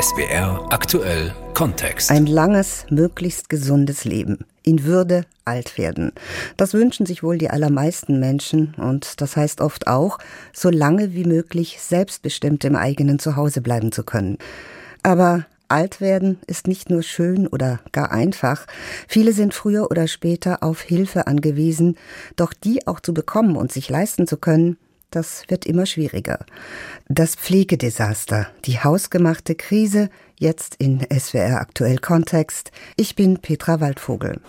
SBR aktuell Kontext. Ein langes, möglichst gesundes Leben. In Würde alt werden. Das wünschen sich wohl die allermeisten Menschen und das heißt oft auch, so lange wie möglich selbstbestimmt im eigenen Zuhause bleiben zu können. Aber alt werden ist nicht nur schön oder gar einfach. Viele sind früher oder später auf Hilfe angewiesen, doch die auch zu bekommen und sich leisten zu können, das wird immer schwieriger. Das Pflegedesaster, die hausgemachte Krise, jetzt in SWR aktuell Kontext. Ich bin Petra Waldvogel.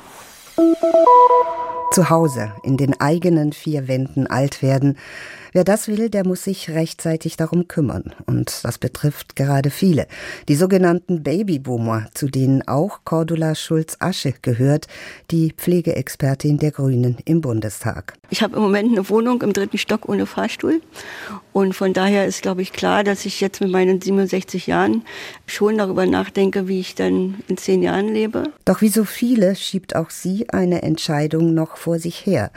Zu Hause, in den eigenen vier Wänden alt werden, Wer das will, der muss sich rechtzeitig darum kümmern. Und das betrifft gerade viele. Die sogenannten Babyboomer, zu denen auch Cordula Schulz-Asche gehört, die Pflegeexpertin der Grünen im Bundestag. Ich habe im Moment eine Wohnung im dritten Stock ohne Fahrstuhl. Und von daher ist, glaube ich, klar, dass ich jetzt mit meinen 67 Jahren schon darüber nachdenke, wie ich dann in zehn Jahren lebe. Doch wie so viele schiebt auch sie eine Entscheidung noch vor sich her.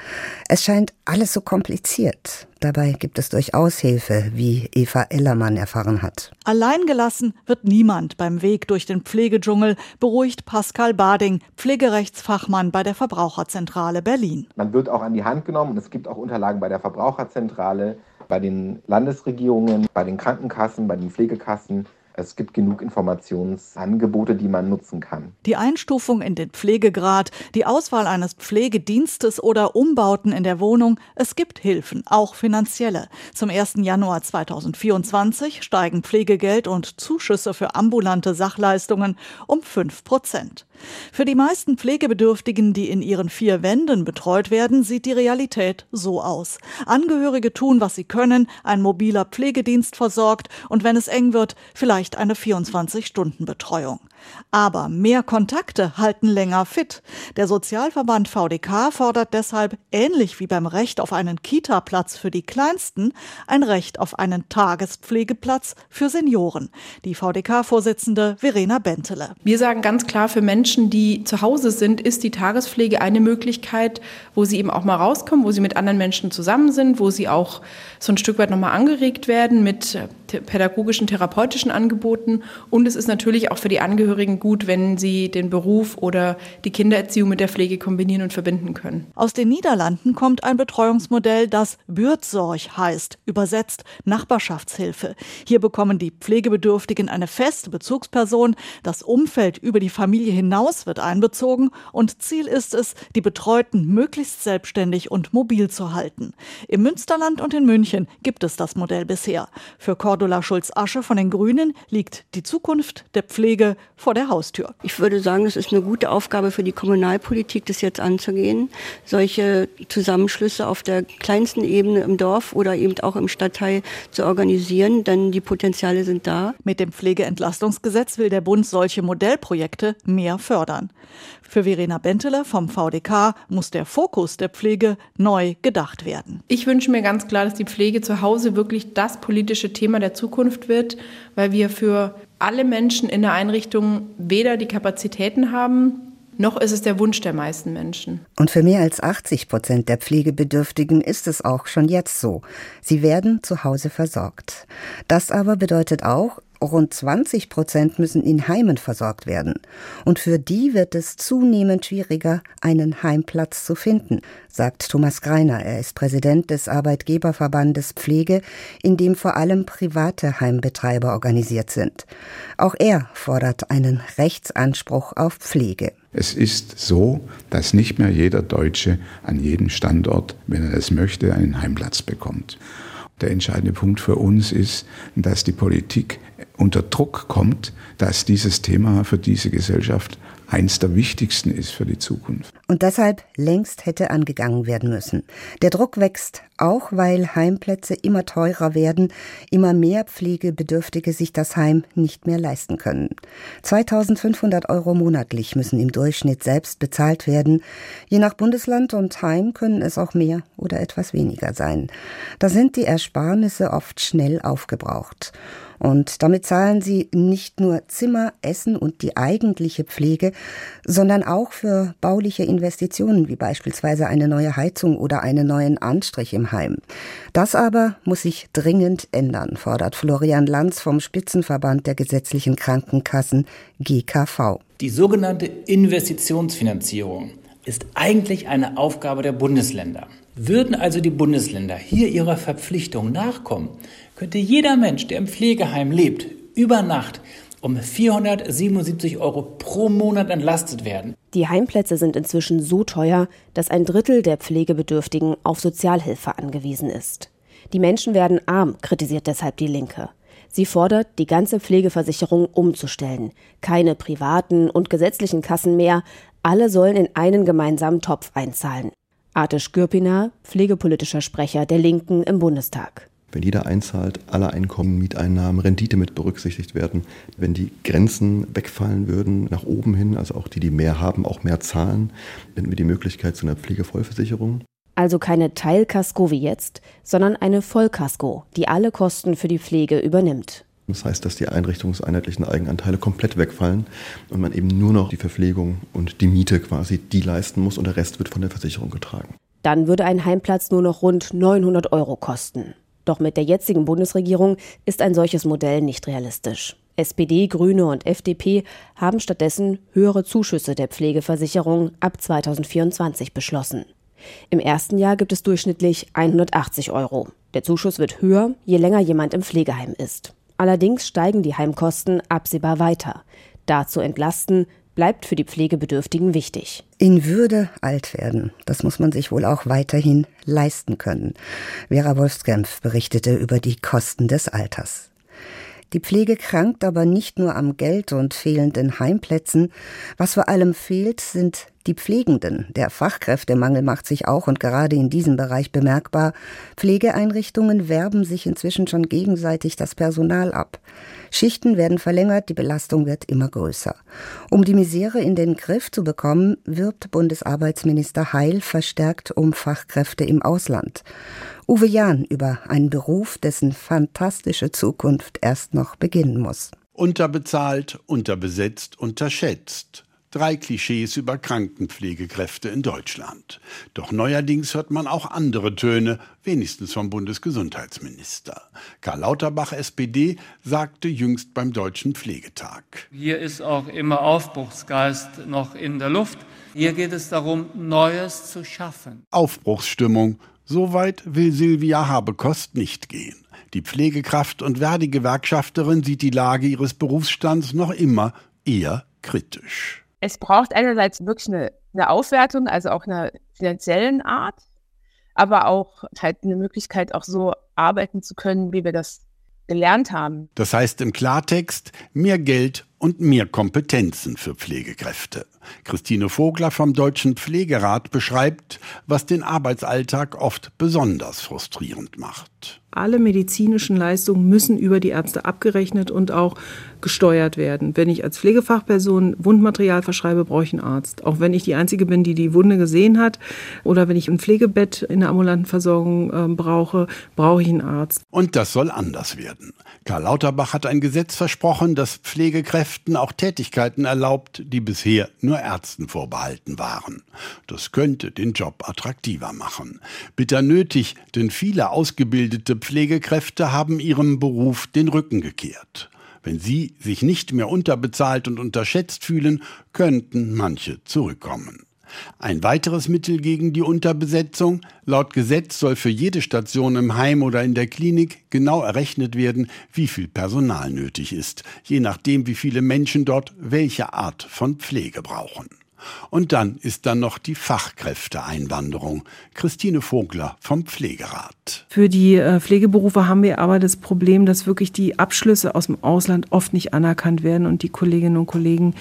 Es scheint alles so kompliziert. Dabei gibt es durchaus Hilfe, wie Eva Ellermann erfahren hat. Alleingelassen wird niemand beim Weg durch den Pflegedschungel, beruhigt Pascal Bading, Pflegerechtsfachmann bei der Verbraucherzentrale Berlin. Man wird auch an die Hand genommen und es gibt auch Unterlagen bei der Verbraucherzentrale, bei den Landesregierungen, bei den Krankenkassen, bei den Pflegekassen es gibt genug Informationsangebote, die man nutzen kann. Die Einstufung in den Pflegegrad, die Auswahl eines Pflegedienstes oder Umbauten in der Wohnung, es gibt Hilfen, auch finanzielle. Zum 1. Januar 2024 steigen Pflegegeld und Zuschüsse für ambulante Sachleistungen um 5 Prozent. Für die meisten Pflegebedürftigen, die in ihren vier Wänden betreut werden, sieht die Realität so aus. Angehörige tun, was sie können, ein mobiler Pflegedienst versorgt und wenn es eng wird, vielleicht eine 24-Stunden-Betreuung. Aber mehr Kontakte halten länger fit. Der Sozialverband VDK fordert deshalb, ähnlich wie beim Recht auf einen Kita-Platz für die Kleinsten, ein Recht auf einen Tagespflegeplatz für Senioren. Die VDK-Vorsitzende Verena Bentele. Wir sagen ganz klar, für Menschen, die zu Hause sind, ist die Tagespflege eine Möglichkeit, wo sie eben auch mal rauskommen, wo sie mit anderen Menschen zusammen sind, wo sie auch so ein Stück weit nochmal angeregt werden mit pädagogischen, therapeutischen Angeboten. Und es ist natürlich auch für die Angehörigen gut, wenn sie den Beruf oder die Kindererziehung mit der Pflege kombinieren und verbinden können. Aus den Niederlanden kommt ein Betreuungsmodell, das Bürzorg heißt, übersetzt Nachbarschaftshilfe. Hier bekommen die Pflegebedürftigen eine feste Bezugsperson, das Umfeld über die Familie hinaus wird einbezogen und Ziel ist es, die Betreuten möglichst selbstständig und mobil zu halten. Im Münsterland und in München gibt es das Modell bisher. Für Cordula Schulz-Asche von den Grünen liegt die Zukunft der Pflege vor der Haustür. Ich würde sagen, es ist eine gute Aufgabe für die Kommunalpolitik, das jetzt anzugehen, solche Zusammenschlüsse auf der kleinsten Ebene im Dorf oder eben auch im Stadtteil zu organisieren, denn die Potenziale sind da. Mit dem Pflegeentlastungsgesetz will der Bund solche Modellprojekte mehr fördern. Für Verena Bentele vom VDK muss der Fokus der Pflege neu gedacht werden. Ich wünsche mir ganz klar, dass die Pflege zu Hause wirklich das politische Thema der Zukunft wird, weil wir für alle Menschen in der Einrichtung weder die Kapazitäten haben, noch ist es der Wunsch der meisten Menschen. Und für mehr als 80 Prozent der Pflegebedürftigen ist es auch schon jetzt so. Sie werden zu Hause versorgt. Das aber bedeutet auch, Rund 20 Prozent müssen in Heimen versorgt werden. Und für die wird es zunehmend schwieriger, einen Heimplatz zu finden, sagt Thomas Greiner. Er ist Präsident des Arbeitgeberverbandes Pflege, in dem vor allem private Heimbetreiber organisiert sind. Auch er fordert einen Rechtsanspruch auf Pflege. Es ist so, dass nicht mehr jeder Deutsche an jedem Standort, wenn er es möchte, einen Heimplatz bekommt. Der entscheidende Punkt für uns ist, dass die Politik unter Druck kommt, dass dieses Thema für diese Gesellschaft eins der wichtigsten ist für die Zukunft. Und deshalb längst hätte angegangen werden müssen. Der Druck wächst, auch weil Heimplätze immer teurer werden, immer mehr Pflegebedürftige sich das Heim nicht mehr leisten können. 2500 Euro monatlich müssen im Durchschnitt selbst bezahlt werden. Je nach Bundesland und Heim können es auch mehr oder etwas weniger sein. Da sind die Ersparnisse oft schnell aufgebraucht. Und damit zahlen sie nicht nur Zimmer, Essen und die eigentliche Pflege, sondern auch für bauliche Investitionen wie beispielsweise eine neue Heizung oder einen neuen Anstrich im Heim. Das aber muss sich dringend ändern, fordert Florian Lanz vom Spitzenverband der gesetzlichen Krankenkassen GKV. Die sogenannte Investitionsfinanzierung ist eigentlich eine Aufgabe der Bundesländer. Würden also die Bundesländer hier ihrer Verpflichtung nachkommen, könnte jeder Mensch, der im Pflegeheim lebt, über Nacht um 477 Euro pro Monat entlastet werden. Die Heimplätze sind inzwischen so teuer, dass ein Drittel der Pflegebedürftigen auf Sozialhilfe angewiesen ist. Die Menschen werden arm, kritisiert deshalb die Linke. Sie fordert, die ganze Pflegeversicherung umzustellen. Keine privaten und gesetzlichen Kassen mehr. Alle sollen in einen gemeinsamen Topf einzahlen. Artisch Gürpiner, pflegepolitischer Sprecher der Linken im Bundestag. Wenn jeder einzahlt, alle Einkommen, Mieteinnahmen, Rendite mit berücksichtigt werden, wenn die Grenzen wegfallen würden, nach oben hin, also auch die, die mehr haben, auch mehr zahlen, hätten wir die Möglichkeit zu einer Pflegevollversicherung. Also keine Teilkasko wie jetzt, sondern eine Vollkasko, die alle Kosten für die Pflege übernimmt. Das heißt, dass die einrichtungseinheitlichen Eigenanteile komplett wegfallen und man eben nur noch die Verpflegung und die Miete quasi die leisten muss und der Rest wird von der Versicherung getragen. Dann würde ein Heimplatz nur noch rund 900 Euro kosten. Doch mit der jetzigen Bundesregierung ist ein solches Modell nicht realistisch. SPD, Grüne und FDP haben stattdessen höhere Zuschüsse der Pflegeversicherung ab 2024 beschlossen. Im ersten Jahr gibt es durchschnittlich 180 Euro. Der Zuschuss wird höher, je länger jemand im Pflegeheim ist. Allerdings steigen die Heimkosten absehbar weiter. Dazu entlasten bleibt für die Pflegebedürftigen wichtig. In Würde alt werden, das muss man sich wohl auch weiterhin leisten können. Vera Wolfskämpf berichtete über die Kosten des Alters. Die Pflege krankt aber nicht nur am Geld und fehlenden Heimplätzen. Was vor allem fehlt, sind die Pflegenden. Der Fachkräftemangel macht sich auch und gerade in diesem Bereich bemerkbar. Pflegeeinrichtungen werben sich inzwischen schon gegenseitig das Personal ab. Schichten werden verlängert, die Belastung wird immer größer. Um die Misere in den Griff zu bekommen, wirbt Bundesarbeitsminister Heil verstärkt um Fachkräfte im Ausland. Uwe Jahn über einen Beruf, dessen fantastische Zukunft erst noch beginnen muss. Unterbezahlt, unterbesetzt, unterschätzt. Drei Klischees über Krankenpflegekräfte in Deutschland. Doch neuerdings hört man auch andere Töne, wenigstens vom Bundesgesundheitsminister. Karl Lauterbach, SPD, sagte jüngst beim Deutschen Pflegetag. Hier ist auch immer Aufbruchsgeist noch in der Luft. Hier geht es darum, Neues zu schaffen. Aufbruchsstimmung so weit will Silvia Habekost nicht gehen. Die Pflegekraft und Verdi-Gewerkschafterin sieht die Lage ihres Berufsstands noch immer eher kritisch. Es braucht einerseits wirklich eine, eine Aufwertung, also auch einer finanziellen Art, aber auch halt eine Möglichkeit, auch so arbeiten zu können, wie wir das gelernt haben. Das heißt im Klartext mehr Geld und mehr Kompetenzen für Pflegekräfte. Christine Vogler vom Deutschen Pflegerat beschreibt, was den Arbeitsalltag oft besonders frustrierend macht. Alle medizinischen Leistungen müssen über die Ärzte abgerechnet und auch gesteuert werden. Wenn ich als Pflegefachperson Wundmaterial verschreibe, brauche ich einen Arzt. Auch wenn ich die Einzige bin, die die Wunde gesehen hat oder wenn ich ein Pflegebett in der ambulanten Versorgung äh, brauche, brauche ich einen Arzt. Und das soll anders werden. Karl Lauterbach hat ein Gesetz versprochen, das Pflegekräften auch Tätigkeiten erlaubt, die bisher nur Ärzten vorbehalten waren. Das könnte den Job attraktiver machen. Bitter nötig, denn viele ausgebildete Pflegekräfte haben ihrem Beruf den Rücken gekehrt. Wenn sie sich nicht mehr unterbezahlt und unterschätzt fühlen, könnten manche zurückkommen. Ein weiteres Mittel gegen die Unterbesetzung. Laut Gesetz soll für jede Station im Heim oder in der Klinik genau errechnet werden, wie viel Personal nötig ist, je nachdem, wie viele Menschen dort welche Art von Pflege brauchen. Und dann ist dann noch die Fachkräfteeinwanderung. Christine Vogler vom Pflegerat. Für die äh, Pflegeberufe haben wir aber das Problem, dass wirklich die Abschlüsse aus dem Ausland oft nicht anerkannt werden und die Kolleginnen und Kollegen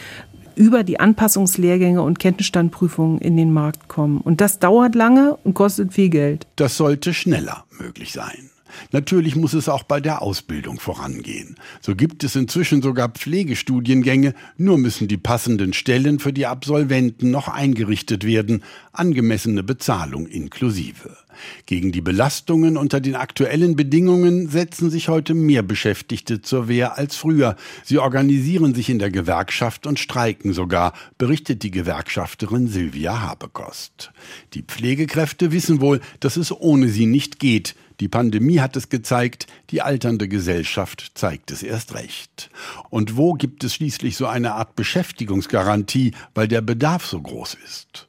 über die Anpassungslehrgänge und Kenntnisstandprüfungen in den Markt kommen. Und das dauert lange und kostet viel Geld. Das sollte schneller möglich sein. Natürlich muss es auch bei der Ausbildung vorangehen. So gibt es inzwischen sogar Pflegestudiengänge, nur müssen die passenden Stellen für die Absolventen noch eingerichtet werden, angemessene Bezahlung inklusive. Gegen die Belastungen unter den aktuellen Bedingungen setzen sich heute mehr Beschäftigte zur Wehr als früher. Sie organisieren sich in der Gewerkschaft und streiken sogar, berichtet die Gewerkschafterin Silvia Habekost. Die Pflegekräfte wissen wohl, dass es ohne sie nicht geht. Die Pandemie hat es gezeigt, die alternde Gesellschaft zeigt es erst recht. Und wo gibt es schließlich so eine Art Beschäftigungsgarantie, weil der Bedarf so groß ist?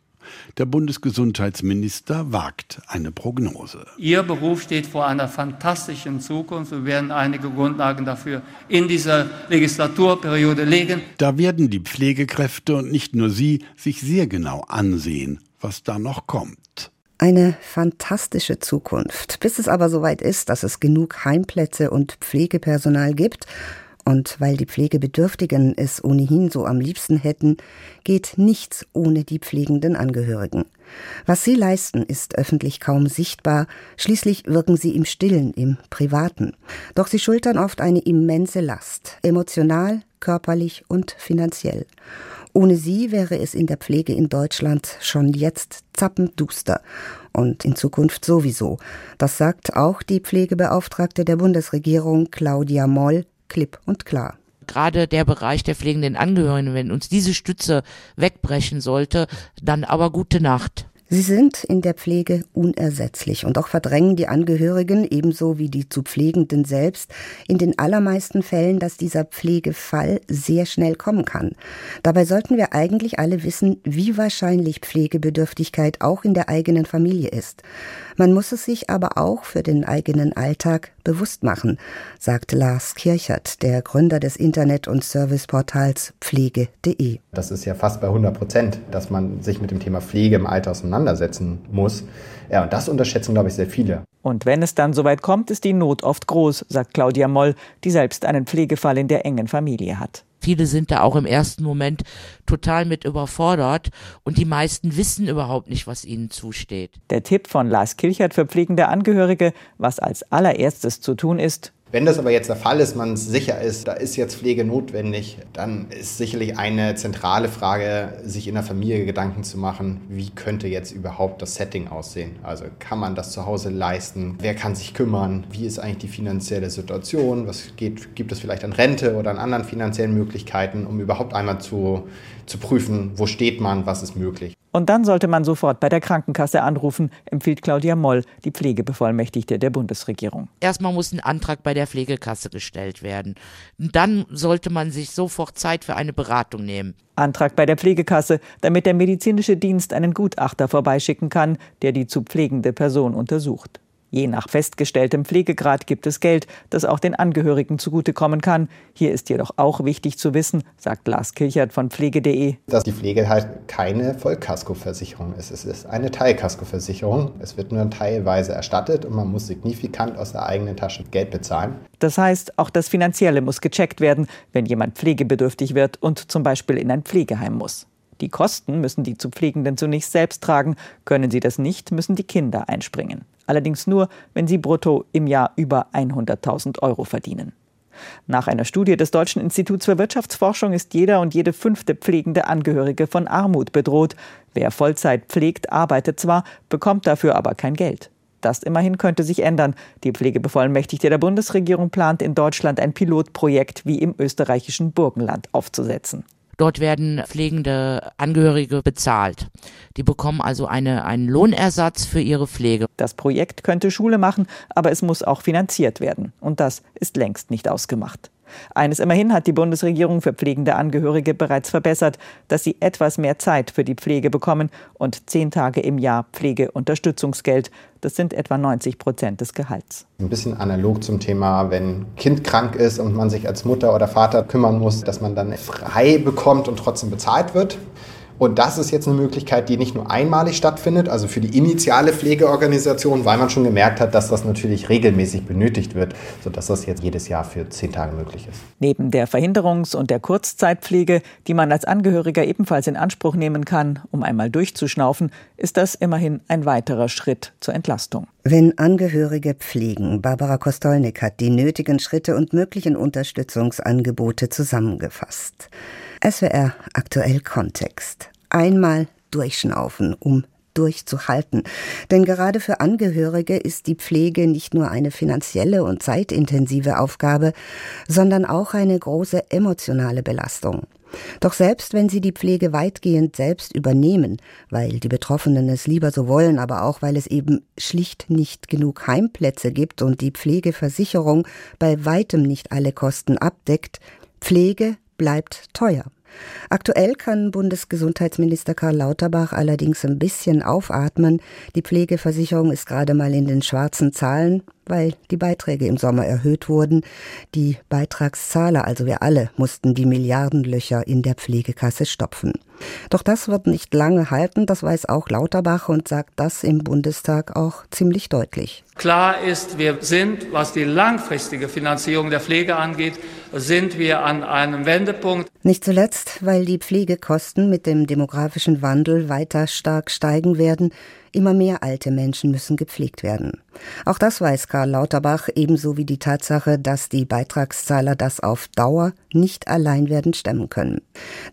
Der Bundesgesundheitsminister wagt eine Prognose. Ihr Beruf steht vor einer fantastischen Zukunft. Wir werden einige Grundlagen dafür in dieser Legislaturperiode legen. Da werden die Pflegekräfte und nicht nur sie sich sehr genau ansehen, was da noch kommt. Eine fantastische Zukunft. Bis es aber soweit ist, dass es genug Heimplätze und Pflegepersonal gibt, und weil die Pflegebedürftigen es ohnehin so am liebsten hätten, geht nichts ohne die pflegenden Angehörigen. Was sie leisten, ist öffentlich kaum sichtbar, schließlich wirken sie im stillen, im privaten. Doch sie schultern oft eine immense Last, emotional, körperlich und finanziell. Ohne sie wäre es in der Pflege in Deutschland schon jetzt zappenduster und in Zukunft sowieso. Das sagt auch die Pflegebeauftragte der Bundesregierung Claudia Moll klipp und klar. Gerade der Bereich der pflegenden Angehörigen, wenn uns diese Stütze wegbrechen sollte, dann aber gute Nacht. Sie sind in der Pflege unersetzlich und auch verdrängen die Angehörigen ebenso wie die zu Pflegenden selbst in den allermeisten Fällen, dass dieser Pflegefall sehr schnell kommen kann. Dabei sollten wir eigentlich alle wissen, wie wahrscheinlich Pflegebedürftigkeit auch in der eigenen Familie ist. Man muss es sich aber auch für den eigenen Alltag bewusst machen, sagt Lars Kirchert, der Gründer des Internet- und Serviceportals pflege.de. Das ist ja fast bei 100 Prozent, dass man sich mit dem Thema Pflege im Alter auseinandersetzen muss. Ja, und das unterschätzen, glaube ich, sehr viele. Und wenn es dann soweit kommt, ist die Not oft groß, sagt Claudia Moll, die selbst einen Pflegefall in der engen Familie hat. Viele sind da auch im ersten Moment total mit überfordert und die meisten wissen überhaupt nicht, was ihnen zusteht. Der Tipp von Lars Kilchert für pflegende Angehörige, was als allererstes zu tun ist, wenn das aber jetzt der Fall ist, man sicher ist, da ist jetzt Pflege notwendig, dann ist sicherlich eine zentrale Frage, sich in der Familie Gedanken zu machen, wie könnte jetzt überhaupt das Setting aussehen? Also kann man das zu Hause leisten? Wer kann sich kümmern? Wie ist eigentlich die finanzielle Situation? Was geht, gibt es vielleicht an Rente oder an anderen finanziellen Möglichkeiten, um überhaupt einmal zu, zu prüfen, wo steht man, was ist möglich? Und dann sollte man sofort bei der Krankenkasse anrufen, empfiehlt Claudia Moll, die Pflegebevollmächtigte der Bundesregierung. Erstmal muss ein Antrag bei der Pflegekasse gestellt werden. Dann sollte man sich sofort Zeit für eine Beratung nehmen. Antrag bei der Pflegekasse, damit der medizinische Dienst einen Gutachter vorbeischicken kann, der die zu pflegende Person untersucht. Je nach festgestelltem Pflegegrad gibt es Geld, das auch den Angehörigen zugutekommen kann. Hier ist jedoch auch wichtig zu wissen, sagt Lars Kirchert von pflege.de, dass die Pflege halt keine Vollkaskoversicherung ist. Es ist eine Teilkaskoversicherung. Es wird nur teilweise erstattet und man muss signifikant aus der eigenen Tasche Geld bezahlen. Das heißt, auch das Finanzielle muss gecheckt werden, wenn jemand pflegebedürftig wird und zum Beispiel in ein Pflegeheim muss. Die Kosten müssen die zu Pflegenden zunächst selbst tragen. Können sie das nicht, müssen die Kinder einspringen allerdings nur, wenn sie brutto im Jahr über 100.000 Euro verdienen. Nach einer Studie des Deutschen Instituts für Wirtschaftsforschung ist jeder und jede fünfte pflegende Angehörige von Armut bedroht. Wer Vollzeit pflegt, arbeitet zwar, bekommt dafür aber kein Geld. Das immerhin könnte sich ändern. Die Pflegebevollmächtigte der Bundesregierung plant in Deutschland ein Pilotprojekt wie im österreichischen Burgenland aufzusetzen. Dort werden pflegende Angehörige bezahlt. Die bekommen also eine, einen Lohnersatz für ihre Pflege. Das Projekt könnte Schule machen, aber es muss auch finanziert werden. Und das ist längst nicht ausgemacht. Eines immerhin hat die Bundesregierung für pflegende Angehörige bereits verbessert, dass sie etwas mehr Zeit für die Pflege bekommen und zehn Tage im Jahr Pflegeunterstützungsgeld. Das sind etwa 90 Prozent des Gehalts. Ein bisschen analog zum Thema, wenn Kind krank ist und man sich als Mutter oder Vater kümmern muss, dass man dann frei bekommt und trotzdem bezahlt wird. Und das ist jetzt eine Möglichkeit, die nicht nur einmalig stattfindet, also für die initiale Pflegeorganisation, weil man schon gemerkt hat, dass das natürlich regelmäßig benötigt wird, sodass das jetzt jedes Jahr für zehn Tage möglich ist. Neben der Verhinderungs- und der Kurzzeitpflege, die man als Angehöriger ebenfalls in Anspruch nehmen kann, um einmal durchzuschnaufen, ist das immerhin ein weiterer Schritt zur Entlastung. Wenn Angehörige pflegen, Barbara Kostolnik hat die nötigen Schritte und möglichen Unterstützungsangebote zusammengefasst. SWR aktuell Kontext. Einmal durchschnaufen, um durchzuhalten. Denn gerade für Angehörige ist die Pflege nicht nur eine finanzielle und zeitintensive Aufgabe, sondern auch eine große emotionale Belastung. Doch selbst wenn sie die Pflege weitgehend selbst übernehmen, weil die Betroffenen es lieber so wollen, aber auch weil es eben schlicht nicht genug Heimplätze gibt und die Pflegeversicherung bei weitem nicht alle Kosten abdeckt, Pflege bleibt teuer. Aktuell kann Bundesgesundheitsminister Karl Lauterbach allerdings ein bisschen aufatmen. Die Pflegeversicherung ist gerade mal in den schwarzen Zahlen, weil die Beiträge im Sommer erhöht wurden. Die Beitragszahler, also wir alle, mussten die Milliardenlöcher in der Pflegekasse stopfen. Doch das wird nicht lange halten, das weiß auch Lauterbach und sagt das im Bundestag auch ziemlich deutlich. Klar ist, wir sind, was die langfristige Finanzierung der Pflege angeht, sind wir an einem Wendepunkt. Nicht zuletzt, weil die Pflegekosten mit dem demografischen Wandel weiter stark steigen werden. Immer mehr alte Menschen müssen gepflegt werden. Auch das weiß Karl Lauterbach, ebenso wie die Tatsache, dass die Beitragszahler das auf Dauer nicht allein werden stemmen können.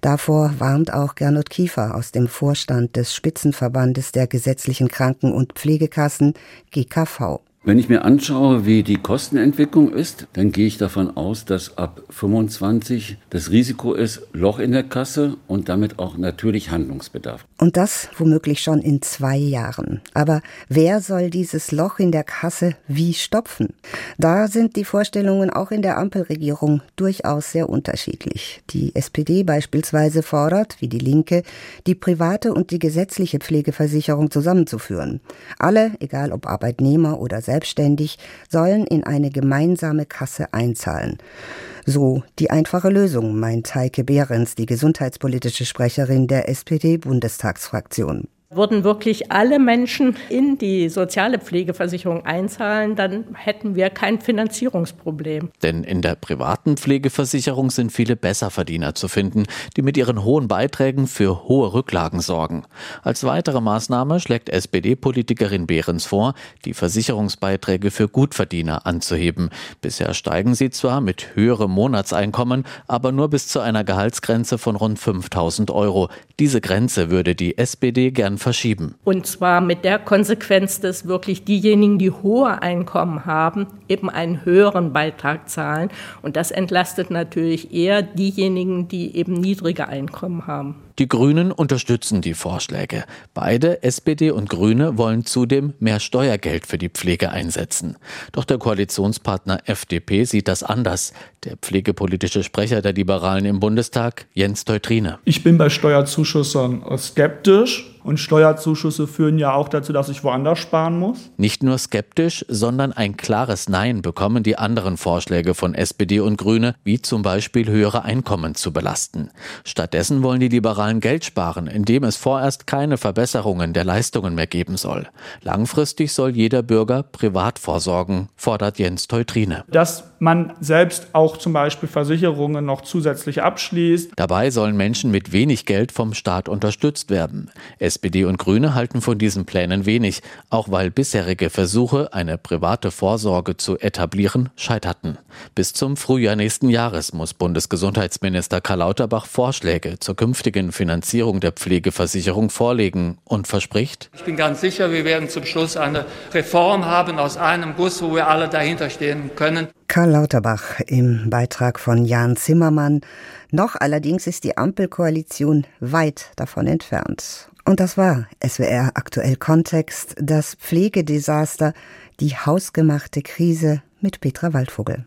Davor warnt auch Gernot Kiefer aus dem Vorstand des Spitzenverbandes der gesetzlichen Kranken- und Pflegekassen GKV. Wenn ich mir anschaue, wie die Kostenentwicklung ist, dann gehe ich davon aus, dass ab 25 das Risiko ist, Loch in der Kasse und damit auch natürlich Handlungsbedarf. Und das womöglich schon in zwei Jahren. Aber wer soll dieses Loch in der Kasse wie stopfen? Da sind die Vorstellungen auch in der Ampelregierung durchaus sehr unterschiedlich. Die SPD beispielsweise fordert, wie die Linke, die private und die gesetzliche Pflegeversicherung zusammenzuführen. Alle, egal ob Arbeitnehmer oder selbstständig, sollen in eine gemeinsame Kasse einzahlen. So die einfache Lösung, meint Heike Behrens, die gesundheitspolitische Sprecherin der SPD-Bundestagsfraktion. Würden wirklich alle Menschen in die soziale Pflegeversicherung einzahlen, dann hätten wir kein Finanzierungsproblem. Denn in der privaten Pflegeversicherung sind viele Besserverdiener zu finden, die mit ihren hohen Beiträgen für hohe Rücklagen sorgen. Als weitere Maßnahme schlägt SPD-Politikerin Behrens vor, die Versicherungsbeiträge für Gutverdiener anzuheben. Bisher steigen sie zwar mit höherem Monatseinkommen, aber nur bis zu einer Gehaltsgrenze von rund 5000 Euro. Diese Grenze würde die SPD gern verschieben. Und zwar mit der Konsequenz, dass wirklich diejenigen, die hohe Einkommen haben, eben einen höheren Beitrag zahlen. Und das entlastet natürlich eher diejenigen, die eben niedrige Einkommen haben. Die Grünen unterstützen die Vorschläge. Beide, SPD und Grüne, wollen zudem mehr Steuergeld für die Pflege einsetzen. Doch der Koalitionspartner FDP sieht das anders. Der pflegepolitische Sprecher der Liberalen im Bundestag, Jens Teutrine. Ich bin bei Steuerzuschüssen skeptisch. Und Steuerzuschüsse führen ja auch dazu, dass ich woanders sparen muss. Nicht nur skeptisch, sondern ein klares Nein bekommen die anderen Vorschläge von SPD und Grüne, wie zum Beispiel höhere Einkommen zu belasten. Stattdessen wollen die Liberalen Geld sparen, indem es vorerst keine Verbesserungen der Leistungen mehr geben soll. Langfristig soll jeder Bürger privat vorsorgen, fordert Jens Teutrine. Dass man selbst auch zum Beispiel Versicherungen noch zusätzlich abschließt. Dabei sollen Menschen mit wenig Geld vom Staat unterstützt werden. SPD und Grüne halten von diesen Plänen wenig, auch weil bisherige Versuche, eine private Vorsorge zu etablieren, scheiterten. Bis zum Frühjahr nächsten Jahres muss Bundesgesundheitsminister Karl Lauterbach Vorschläge zur künftigen Finanzierung der Pflegeversicherung vorlegen und verspricht, ich bin ganz sicher, wir werden zum Schluss eine Reform haben aus einem Guss, wo wir alle dahinter stehen können. Karl Lauterbach im Beitrag von Jan Zimmermann. Noch allerdings ist die Ampelkoalition weit davon entfernt. Und das war SWR aktuell Kontext, das Pflegedesaster, die hausgemachte Krise mit Petra Waldvogel.